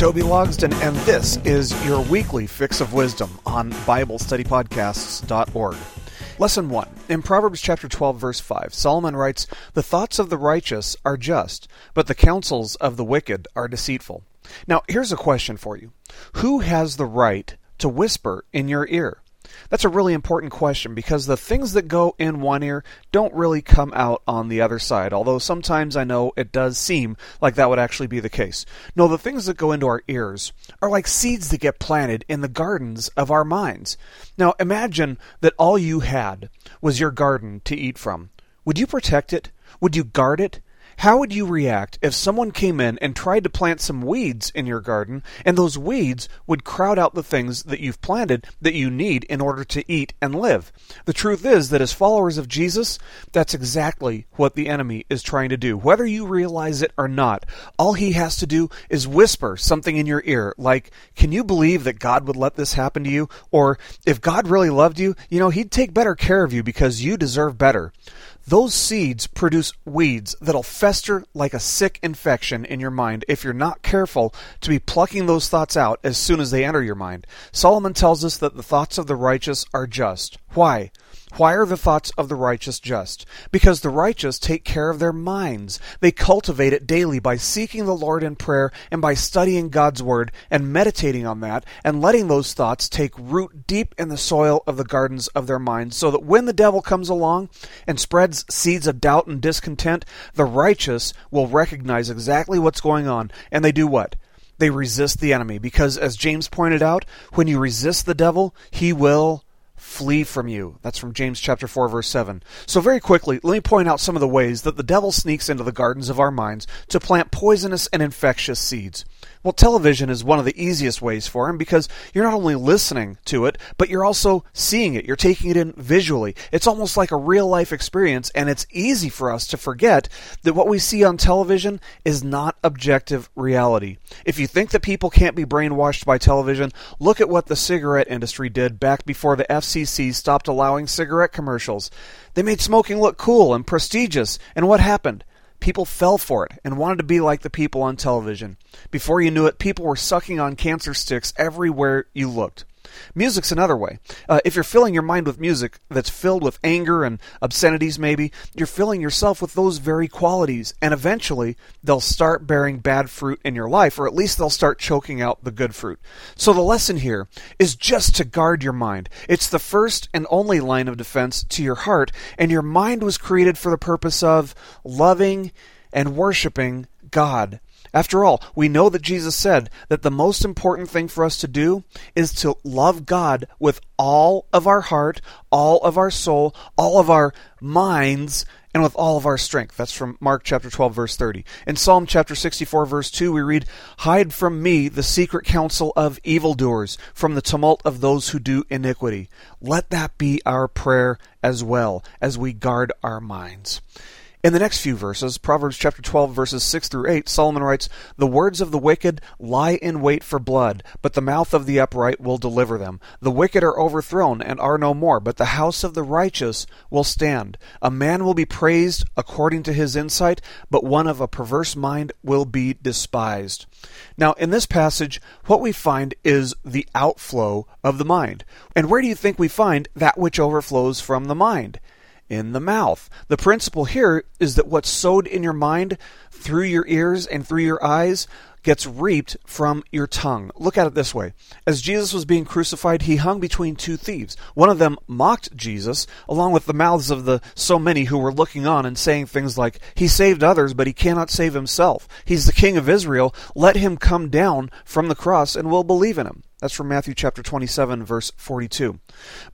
Toby Logsden, and this is your weekly fix of wisdom on BibleStudyPodcasts.org. Lesson 1. In Proverbs chapter 12, verse 5, Solomon writes, The thoughts of the righteous are just, but the counsels of the wicked are deceitful. Now, here's a question for you Who has the right to whisper in your ear? That's a really important question because the things that go in one ear don't really come out on the other side, although sometimes I know it does seem like that would actually be the case. No, the things that go into our ears are like seeds that get planted in the gardens of our minds. Now, imagine that all you had was your garden to eat from. Would you protect it? Would you guard it? How would you react if someone came in and tried to plant some weeds in your garden, and those weeds would crowd out the things that you've planted that you need in order to eat and live? The truth is that as followers of Jesus, that's exactly what the enemy is trying to do. Whether you realize it or not, all he has to do is whisper something in your ear, like, Can you believe that God would let this happen to you? Or, If God really loved you, you know, he'd take better care of you because you deserve better. Those seeds produce weeds that'll fester like a sick infection in your mind if you're not careful to be plucking those thoughts out as soon as they enter your mind. Solomon tells us that the thoughts of the righteous are just. Why? Why are the thoughts of the righteous just? Because the righteous take care of their minds. They cultivate it daily by seeking the Lord in prayer and by studying God's Word and meditating on that and letting those thoughts take root deep in the soil of the gardens of their minds so that when the devil comes along and spreads seeds of doubt and discontent, the righteous will recognize exactly what's going on and they do what? They resist the enemy because, as James pointed out, when you resist the devil, he will flee from you. That's from James chapter 4 verse 7. So very quickly, let me point out some of the ways that the devil sneaks into the gardens of our minds to plant poisonous and infectious seeds. Well, television is one of the easiest ways for him because you're not only listening to it, but you're also seeing it. You're taking it in visually. It's almost like a real life experience, and it's easy for us to forget that what we see on television is not objective reality. If you think that people can't be brainwashed by television, look at what the cigarette industry did back before the FCC stopped allowing cigarette commercials. They made smoking look cool and prestigious, and what happened? People fell for it and wanted to be like the people on television. Before you knew it, people were sucking on cancer sticks everywhere you looked. Music's another way. Uh, if you're filling your mind with music that's filled with anger and obscenities, maybe, you're filling yourself with those very qualities, and eventually they'll start bearing bad fruit in your life, or at least they'll start choking out the good fruit. So the lesson here is just to guard your mind. It's the first and only line of defense to your heart, and your mind was created for the purpose of loving and worshiping God. After all, we know that Jesus said that the most important thing for us to do is to love God with all of our heart, all of our soul, all of our minds, and with all of our strength. That's from Mark chapter 12 verse 30. In Psalm chapter 64 verse 2 we read, "Hide from me the secret counsel of evildoers, from the tumult of those who do iniquity." Let that be our prayer as well as we guard our minds. In the next few verses, Proverbs chapter 12 verses 6 through 8, Solomon writes, "The words of the wicked lie in wait for blood, but the mouth of the upright will deliver them. The wicked are overthrown and are no more, but the house of the righteous will stand. A man will be praised according to his insight, but one of a perverse mind will be despised." Now, in this passage, what we find is the outflow of the mind. And where do you think we find that which overflows from the mind? In the mouth. The principle here is that what's sowed in your mind through your ears and through your eyes gets reaped from your tongue. Look at it this way. As Jesus was being crucified, he hung between two thieves. One of them mocked Jesus, along with the mouths of the so many who were looking on and saying things like, He saved others, but he cannot save himself. He's the king of Israel. Let him come down from the cross and we'll believe in him. That's from Matthew chapter 27 verse 42.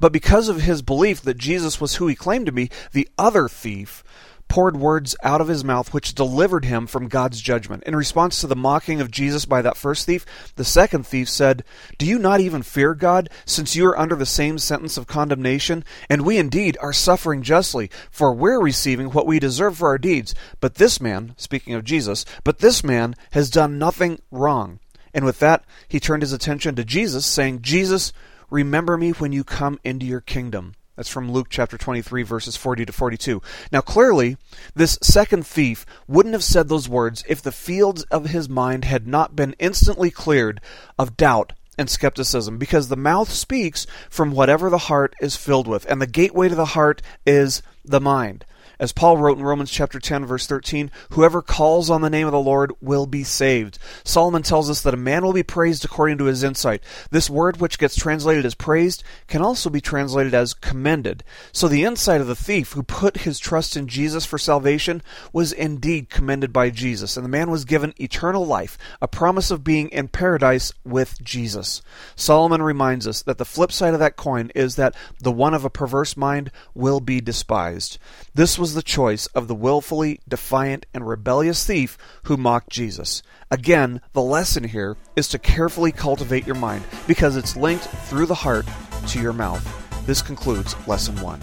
But because of his belief that Jesus was who he claimed to be, the other thief poured words out of his mouth which delivered him from God's judgment. In response to the mocking of Jesus by that first thief, the second thief said, Do you not even fear God, since you are under the same sentence of condemnation? And we indeed are suffering justly, for we're receiving what we deserve for our deeds. But this man, speaking of Jesus, but this man has done nothing wrong. And with that, he turned his attention to Jesus, saying, Jesus, remember me when you come into your kingdom. That's from Luke chapter 23, verses 40 to 42. Now, clearly, this second thief wouldn't have said those words if the fields of his mind had not been instantly cleared of doubt and skepticism, because the mouth speaks from whatever the heart is filled with, and the gateway to the heart is the mind. As Paul wrote in Romans chapter 10 verse 13, whoever calls on the name of the Lord will be saved. Solomon tells us that a man will be praised according to his insight. This word which gets translated as praised can also be translated as commended. So the insight of the thief who put his trust in Jesus for salvation was indeed commended by Jesus, and the man was given eternal life, a promise of being in paradise with Jesus. Solomon reminds us that the flip side of that coin is that the one of a perverse mind will be despised. This was was the choice of the willfully defiant and rebellious thief who mocked Jesus. Again, the lesson here is to carefully cultivate your mind because it's linked through the heart to your mouth. This concludes lesson 1.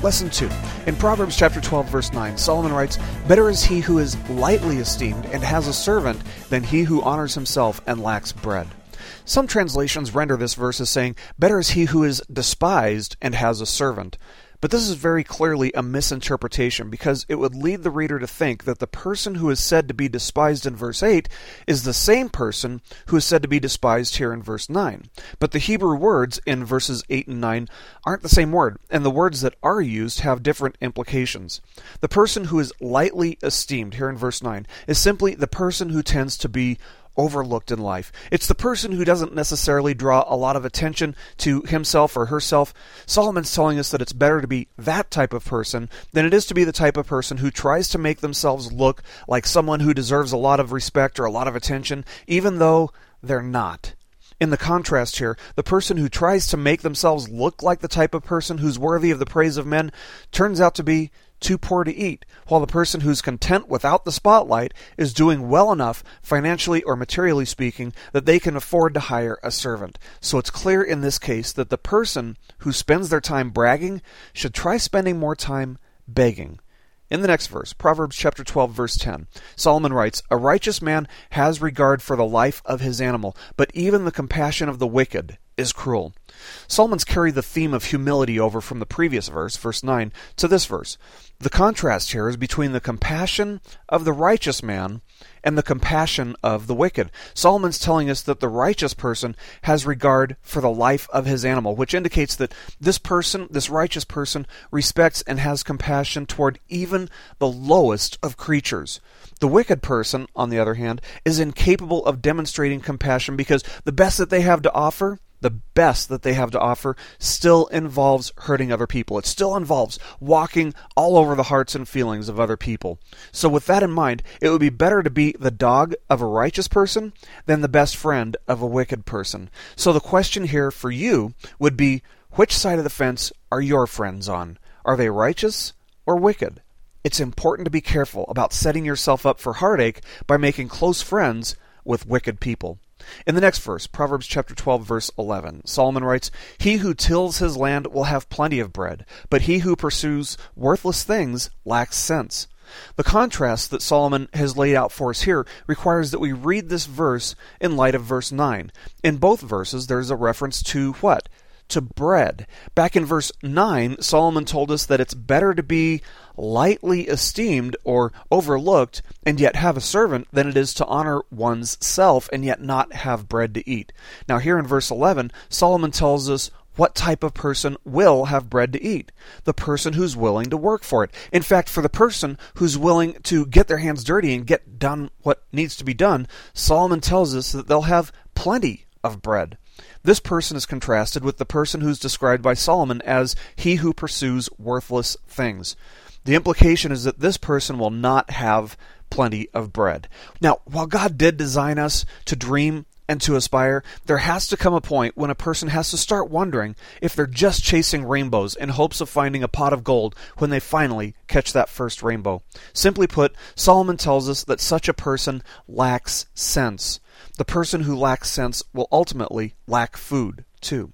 Lesson 2. In Proverbs chapter 12 verse 9, Solomon writes, "Better is he who is lightly esteemed and has a servant than he who honors himself and lacks bread." Some translations render this verse as saying, Better is he who is despised and has a servant. But this is very clearly a misinterpretation because it would lead the reader to think that the person who is said to be despised in verse 8 is the same person who is said to be despised here in verse 9. But the Hebrew words in verses 8 and 9 aren't the same word, and the words that are used have different implications. The person who is lightly esteemed here in verse 9 is simply the person who tends to be overlooked in life. It's the person who doesn't necessarily draw a lot of attention to himself or herself. Solomon's telling us that it's better to be that type of person than it is to be the type of person who tries to make themselves look like someone who deserves a lot of respect or a lot of attention, even though they're not. In the contrast here, the person who tries to make themselves look like the type of person who's worthy of the praise of men turns out to be too poor to eat, while the person who's content without the spotlight is doing well enough, financially or materially speaking, that they can afford to hire a servant. So it's clear in this case that the person who spends their time bragging should try spending more time begging. In the next verse, Proverbs chapter 12 verse 10, Solomon writes, "A righteous man has regard for the life of his animal, but even the compassion of the wicked is cruel." Solomon's carried the theme of humility over from the previous verse, verse 9, to this verse. The contrast here is between the compassion of the righteous man and the compassion of the wicked. Solomon's telling us that the righteous person has regard for the life of his animal, which indicates that this person, this righteous person, respects and has compassion toward even the lowest of creatures. The wicked person, on the other hand, is incapable of demonstrating compassion because the best that they have to offer the best that they have to offer still involves hurting other people. It still involves walking all over the hearts and feelings of other people. So, with that in mind, it would be better to be the dog of a righteous person than the best friend of a wicked person. So, the question here for you would be which side of the fence are your friends on? Are they righteous or wicked? It's important to be careful about setting yourself up for heartache by making close friends with wicked people. In the next verse, Proverbs chapter 12 verse 11, Solomon writes, "He who tills his land will have plenty of bread, but he who pursues worthless things lacks sense." The contrast that Solomon has laid out for us here requires that we read this verse in light of verse 9. In both verses, there's a reference to what? To bread. Back in verse 9, Solomon told us that it's better to be lightly esteemed or overlooked and yet have a servant than it is to honor one's self and yet not have bread to eat. Now, here in verse 11, Solomon tells us what type of person will have bread to eat? The person who's willing to work for it. In fact, for the person who's willing to get their hands dirty and get done what needs to be done, Solomon tells us that they'll have plenty of bread. This person is contrasted with the person who's described by Solomon as he who pursues worthless things. The implication is that this person will not have plenty of bread. Now, while God did design us to dream and to aspire, there has to come a point when a person has to start wondering if they're just chasing rainbows in hopes of finding a pot of gold when they finally catch that first rainbow. Simply put, Solomon tells us that such a person lacks sense. The person who lacks sense will ultimately lack food, too.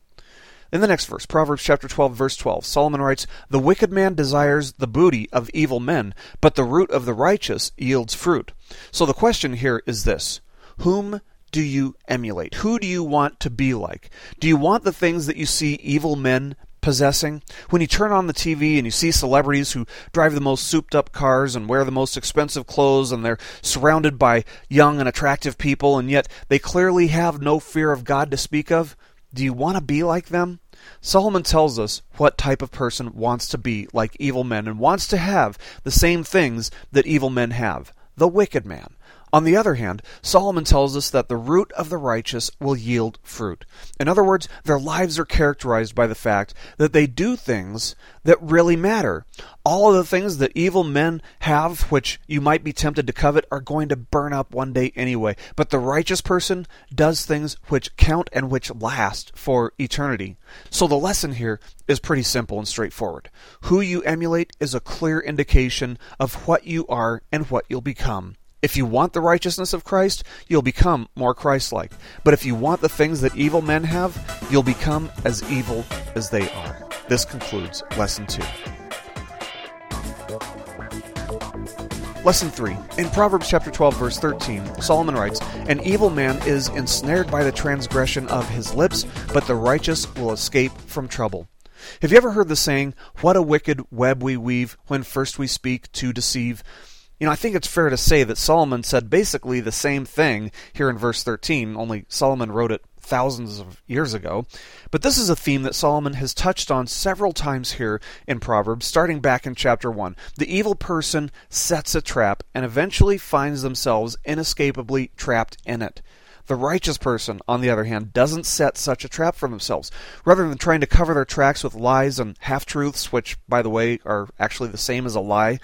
In the next verse, Proverbs chapter 12 verse 12, Solomon writes, "The wicked man desires the booty of evil men, but the root of the righteous yields fruit." So the question here is this: Whom do you emulate? Who do you want to be like? Do you want the things that you see evil men possessing? When you turn on the TV and you see celebrities who drive the most souped up cars and wear the most expensive clothes and they're surrounded by young and attractive people and yet they clearly have no fear of God to speak of, do you want to be like them? Solomon tells us what type of person wants to be like evil men and wants to have the same things that evil men have the wicked man. On the other hand, Solomon tells us that the root of the righteous will yield fruit. In other words, their lives are characterized by the fact that they do things that really matter. All of the things that evil men have, which you might be tempted to covet, are going to burn up one day anyway. But the righteous person does things which count and which last for eternity. So the lesson here is pretty simple and straightforward. Who you emulate is a clear indication of what you are and what you'll become. If you want the righteousness of Christ, you'll become more Christ like. But if you want the things that evil men have, you'll become as evil as they are. This concludes Lesson 2. Lesson 3. In Proverbs chapter 12 verse 13, Solomon writes, "An evil man is ensnared by the transgression of his lips, but the righteous will escape from trouble." Have you ever heard the saying, "What a wicked web we weave when first we speak to deceive"? You know, I think it's fair to say that Solomon said basically the same thing here in verse 13, only Solomon wrote it thousands of years ago. But this is a theme that Solomon has touched on several times here in Proverbs, starting back in chapter 1. The evil person sets a trap and eventually finds themselves inescapably trapped in it. The righteous person, on the other hand, doesn't set such a trap for themselves. Rather than trying to cover their tracks with lies and half truths, which, by the way, are actually the same as a lie,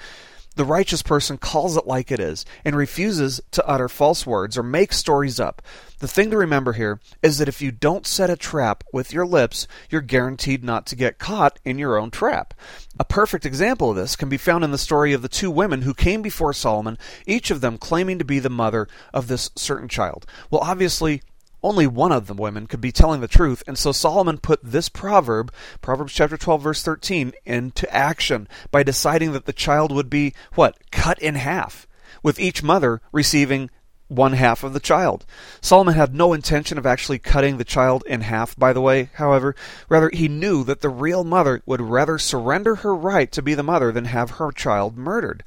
the righteous person calls it like it is and refuses to utter false words or make stories up. The thing to remember here is that if you don't set a trap with your lips, you're guaranteed not to get caught in your own trap. A perfect example of this can be found in the story of the two women who came before Solomon, each of them claiming to be the mother of this certain child. Well, obviously, only one of the women could be telling the truth, and so Solomon put this proverb, Proverbs chapter 12 verse 13, into action by deciding that the child would be what? Cut in half, with each mother receiving one half of the child. Solomon had no intention of actually cutting the child in half, by the way, however. Rather, he knew that the real mother would rather surrender her right to be the mother than have her child murdered.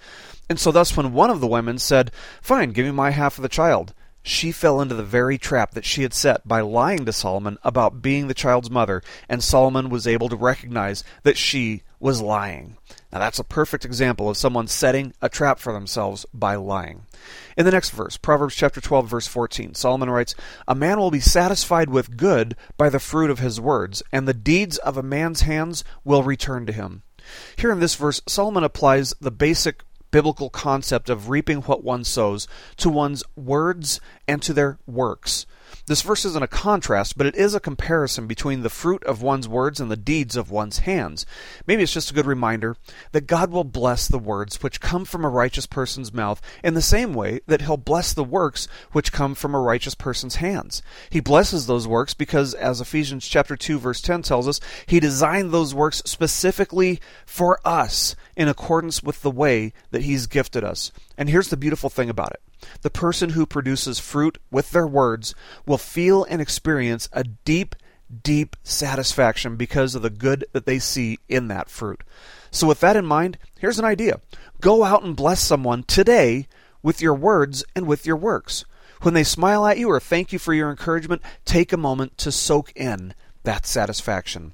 And so, thus, when one of the women said, Fine, give me my half of the child, she fell into the very trap that she had set by lying to Solomon about being the child's mother, and Solomon was able to recognize that she was lying. Now that's a perfect example of someone setting a trap for themselves by lying. In the next verse, Proverbs chapter 12 verse 14, Solomon writes, "A man will be satisfied with good by the fruit of his words, and the deeds of a man's hands will return to him." Here in this verse, Solomon applies the basic biblical concept of reaping what one sows to one's words and to their works. This verse isn't a contrast, but it is a comparison between the fruit of one's words and the deeds of one's hands. Maybe it's just a good reminder that God will bless the words which come from a righteous person's mouth in the same way that He'll bless the works which come from a righteous person's hands. He blesses those works because, as Ephesians chapter 2 verse 10 tells us, He designed those works specifically for us in accordance with the way that He's gifted us. And here's the beautiful thing about it. The person who produces fruit with their words will feel and experience a deep, deep satisfaction because of the good that they see in that fruit. So, with that in mind, here's an idea go out and bless someone today with your words and with your works. When they smile at you or thank you for your encouragement, take a moment to soak in that satisfaction.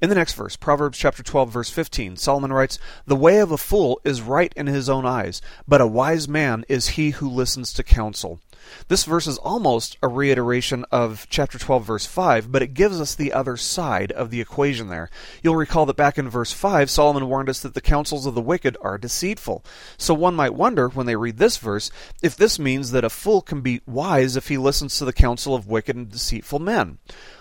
In the next verse, Proverbs chapter 12 verse 15, Solomon writes, "The way of a fool is right in his own eyes, but a wise man is he who listens to counsel." This verse is almost a reiteration of chapter 12 verse 5, but it gives us the other side of the equation there. You'll recall that back in verse 5, Solomon warned us that the counsels of the wicked are deceitful. So one might wonder when they read this verse if this means that a fool can be wise if he listens to the counsel of wicked and deceitful men.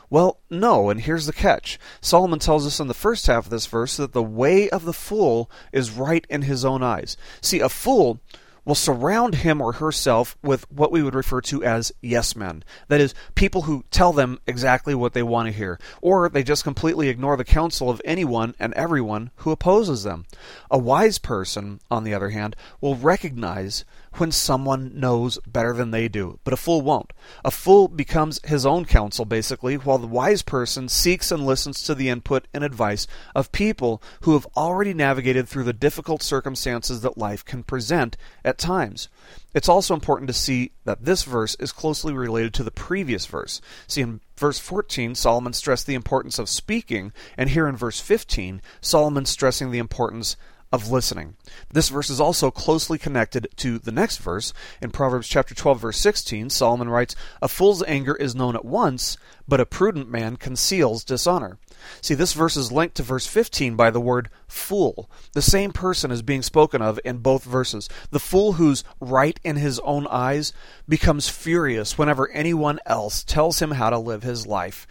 Well, no, and here's the catch. Solomon tells us in the first half of this verse that the way of the fool is right in his own eyes. See, a fool will surround him or herself with what we would refer to as yes men. That is, people who tell them exactly what they want to hear, or they just completely ignore the counsel of anyone and everyone who opposes them. A wise person, on the other hand, will recognize when someone knows better than they do, but a fool won't. A fool becomes his own counsel, basically, while the wise person seeks and listens to the input and advice of people who have already navigated through the difficult circumstances that life can present at times. It's also important to see that this verse is closely related to the previous verse. See, in verse 14, Solomon stressed the importance of speaking, and here in verse 15, Solomon's stressing the importance of listening. This verse is also closely connected to the next verse. In Proverbs chapter 12 verse 16, Solomon writes, "A fool's anger is known at once, but a prudent man conceals dishonor." See, this verse is linked to verse 15 by the word fool. The same person is being spoken of in both verses. The fool who's right in his own eyes becomes furious whenever anyone else tells him how to live his life.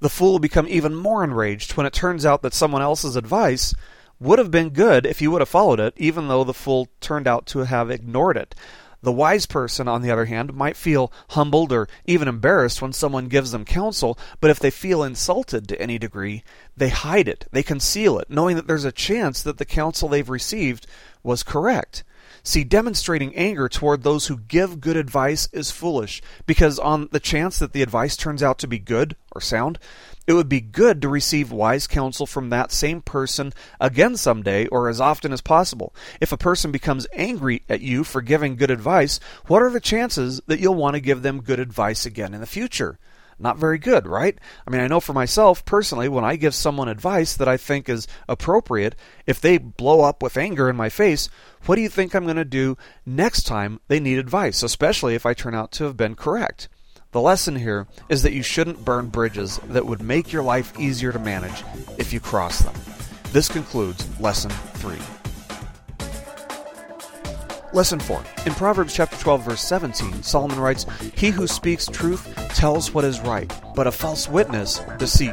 The fool will become even more enraged when it turns out that someone else's advice would have been good if you would have followed it, even though the fool turned out to have ignored it. The wise person, on the other hand, might feel humbled or even embarrassed when someone gives them counsel, but if they feel insulted to any degree, they hide it, they conceal it, knowing that there's a chance that the counsel they've received was correct. See, demonstrating anger toward those who give good advice is foolish, because on the chance that the advice turns out to be good or sound, it would be good to receive wise counsel from that same person again someday or as often as possible. If a person becomes angry at you for giving good advice, what are the chances that you'll want to give them good advice again in the future? not very good, right? I mean, I know for myself personally, when I give someone advice that I think is appropriate, if they blow up with anger in my face, what do you think I'm going to do next time they need advice, especially if I turn out to have been correct? The lesson here is that you shouldn't burn bridges that would make your life easier to manage if you cross them. This concludes Lesson 3. Lesson 4. In Proverbs chapter 12 verse 17, Solomon writes, "He who speaks truth tells what is right, but a false witness deceit."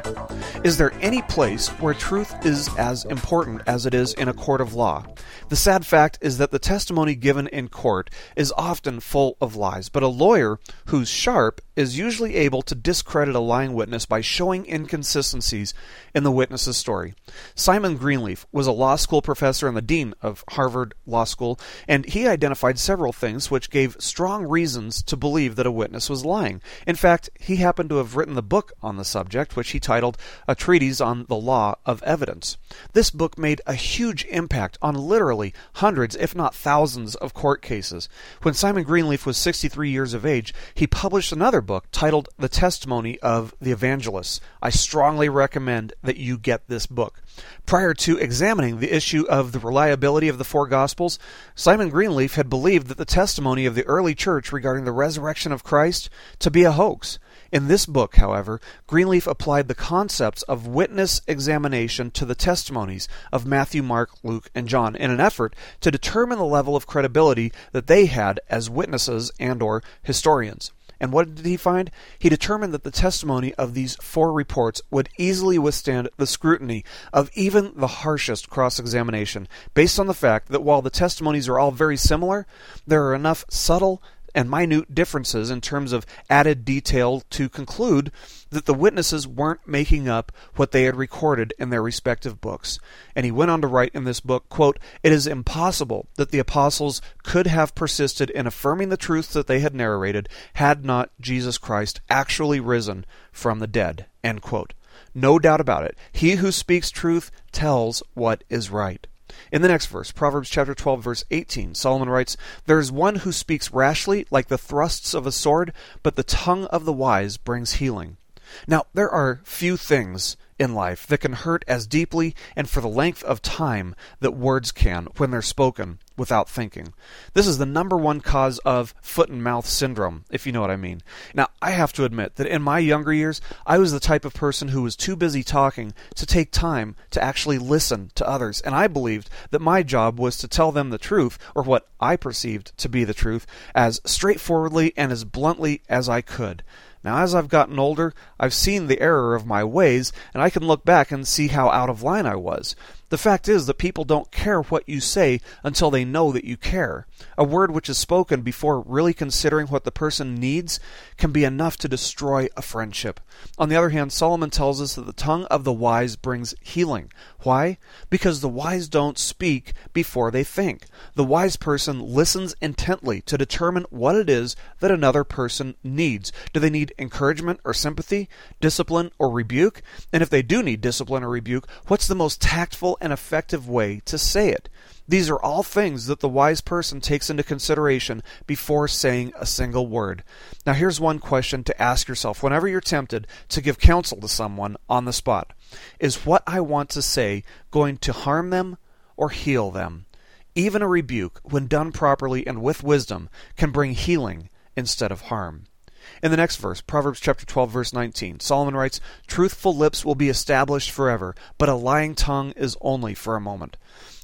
Is there any place where truth is as important as it is in a court of law? The sad fact is that the testimony given in court is often full of lies, but a lawyer who's sharp is usually able to discredit a lying witness by showing inconsistencies in the witness's story. Simon Greenleaf was a law school professor and the dean of Harvard Law School, and he identified several things which gave strong reasons to believe that a witness was lying. In fact, he happened to have written the book on the subject, which he titled A Treatise on the Law of Evidence. This book made a huge impact on literally hundreds, if not thousands, of court cases. When Simon Greenleaf was 63 years of age, he published another book titled The Testimony of the Evangelists. I strongly recommend that you get this book. Prior to examining the issue of the reliability of the four Gospels, Simon Greenleaf had believed that the testimony of the early church regarding the resurrection of Christ to be a hoax. In this book, however, Greenleaf applied the concepts of witness examination to the testimonies of Matthew, Mark, Luke, and John in an effort to determine the level of credibility that they had as witnesses and or historians. And what did he find? He determined that the testimony of these four reports would easily withstand the scrutiny of even the harshest cross examination, based on the fact that while the testimonies are all very similar, there are enough subtle and minute differences in terms of added detail to conclude that the witnesses weren't making up what they had recorded in their respective books. And he went on to write in this book, quote, It is impossible that the apostles could have persisted in affirming the truths that they had narrated had not Jesus Christ actually risen from the dead. End quote. No doubt about it. He who speaks truth tells what is right. In the next verse, Proverbs chapter 12 verse 18, Solomon writes, "There is one who speaks rashly like the thrusts of a sword, but the tongue of the wise brings healing." Now, there are few things in life that can hurt as deeply and for the length of time that words can when they're spoken without thinking. This is the number one cause of foot and mouth syndrome, if you know what I mean. Now, I have to admit that in my younger years, I was the type of person who was too busy talking to take time to actually listen to others, and I believed that my job was to tell them the truth, or what I perceived to be the truth, as straightforwardly and as bluntly as I could. Now, as I've gotten older, I've seen the error of my ways, and I can look back and see how out of line I was. The fact is that people don't care what you say until they know that you care. A word which is spoken before really considering what the person needs can be enough to destroy a friendship. On the other hand, Solomon tells us that the tongue of the wise brings healing. Why? Because the wise don't speak before they think. The wise person listens intently to determine what it is that another person needs. Do they need encouragement or sympathy, discipline or rebuke? And if they do need discipline or rebuke, what's the most tactful and effective way to say it? These are all things that the wise person takes into consideration before saying a single word. Now, here's one question to ask yourself whenever you're tempted to give counsel to someone on the spot Is what I want to say going to harm them or heal them? Even a rebuke, when done properly and with wisdom, can bring healing instead of harm. In the next verse, Proverbs chapter 12 verse 19, Solomon writes, "Truthful lips will be established forever, but a lying tongue is only for a moment."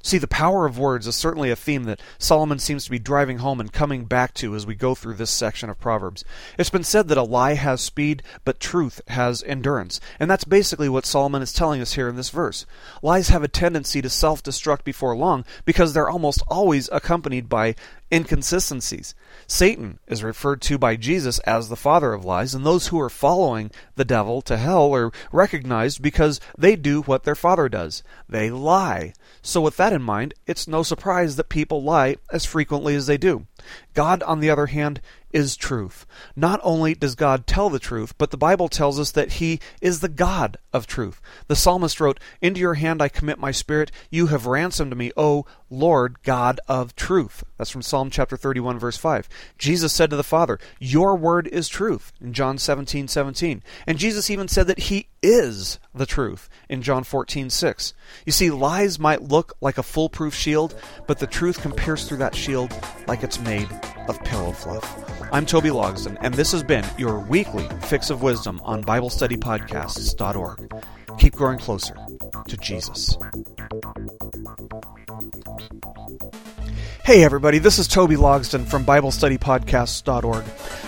See, the power of words is certainly a theme that Solomon seems to be driving home and coming back to as we go through this section of Proverbs. It's been said that a lie has speed, but truth has endurance. And that's basically what Solomon is telling us here in this verse. Lies have a tendency to self destruct before long because they're almost always accompanied by inconsistencies. Satan is referred to by Jesus as the father of lies, and those who are following the devil to hell are recognized because they do what their father does they lie. So, with that in mind, it's no surprise that people lie as frequently as they do. God, on the other hand, is truth. Not only does God tell the truth, but the Bible tells us that He is the God of truth. The psalmist wrote, Into your hand I commit my spirit. You have ransomed me, O Lord God of truth. That's from Psalm chapter 31, verse 5. Jesus said to the Father, Your word is truth, in John 17, 17. And Jesus even said that He is the truth, in John 14, 6. You see, lies might look like a foolproof shield, but the truth can pierce through that shield like it's made of pillow fluff. I'm Toby Logsden, and this has been your weekly fix of wisdom on BibleStudyPodcasts.org. Keep growing closer to Jesus. Hey, everybody, this is Toby Logsden from BibleStudyPodcasts.org.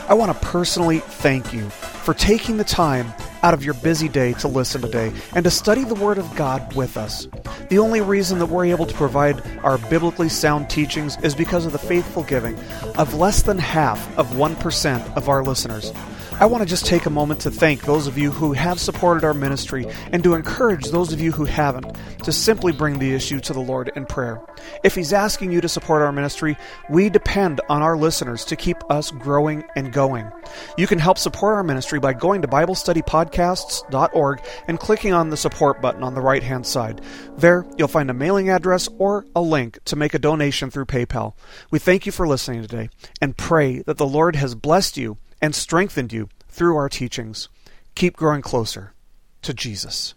I want to personally thank you for taking the time out of your busy day to listen today and to study the Word of God with us. The only reason that we're able to provide our biblically sound teachings is because of the faithful giving of less than half of 1% of our listeners. I want to just take a moment to thank those of you who have supported our ministry and to encourage those of you who haven't to simply bring the issue to the Lord in prayer. If He's asking you to support our ministry, we depend on our listeners to keep us growing and going. You can help support our ministry by going to BibleStudyPodcasts.org and clicking on the support button on the right hand side. There, you'll find a mailing address or a link to make a donation through PayPal. We thank you for listening today and pray that the Lord has blessed you and strengthened you through our teachings. Keep growing closer to Jesus.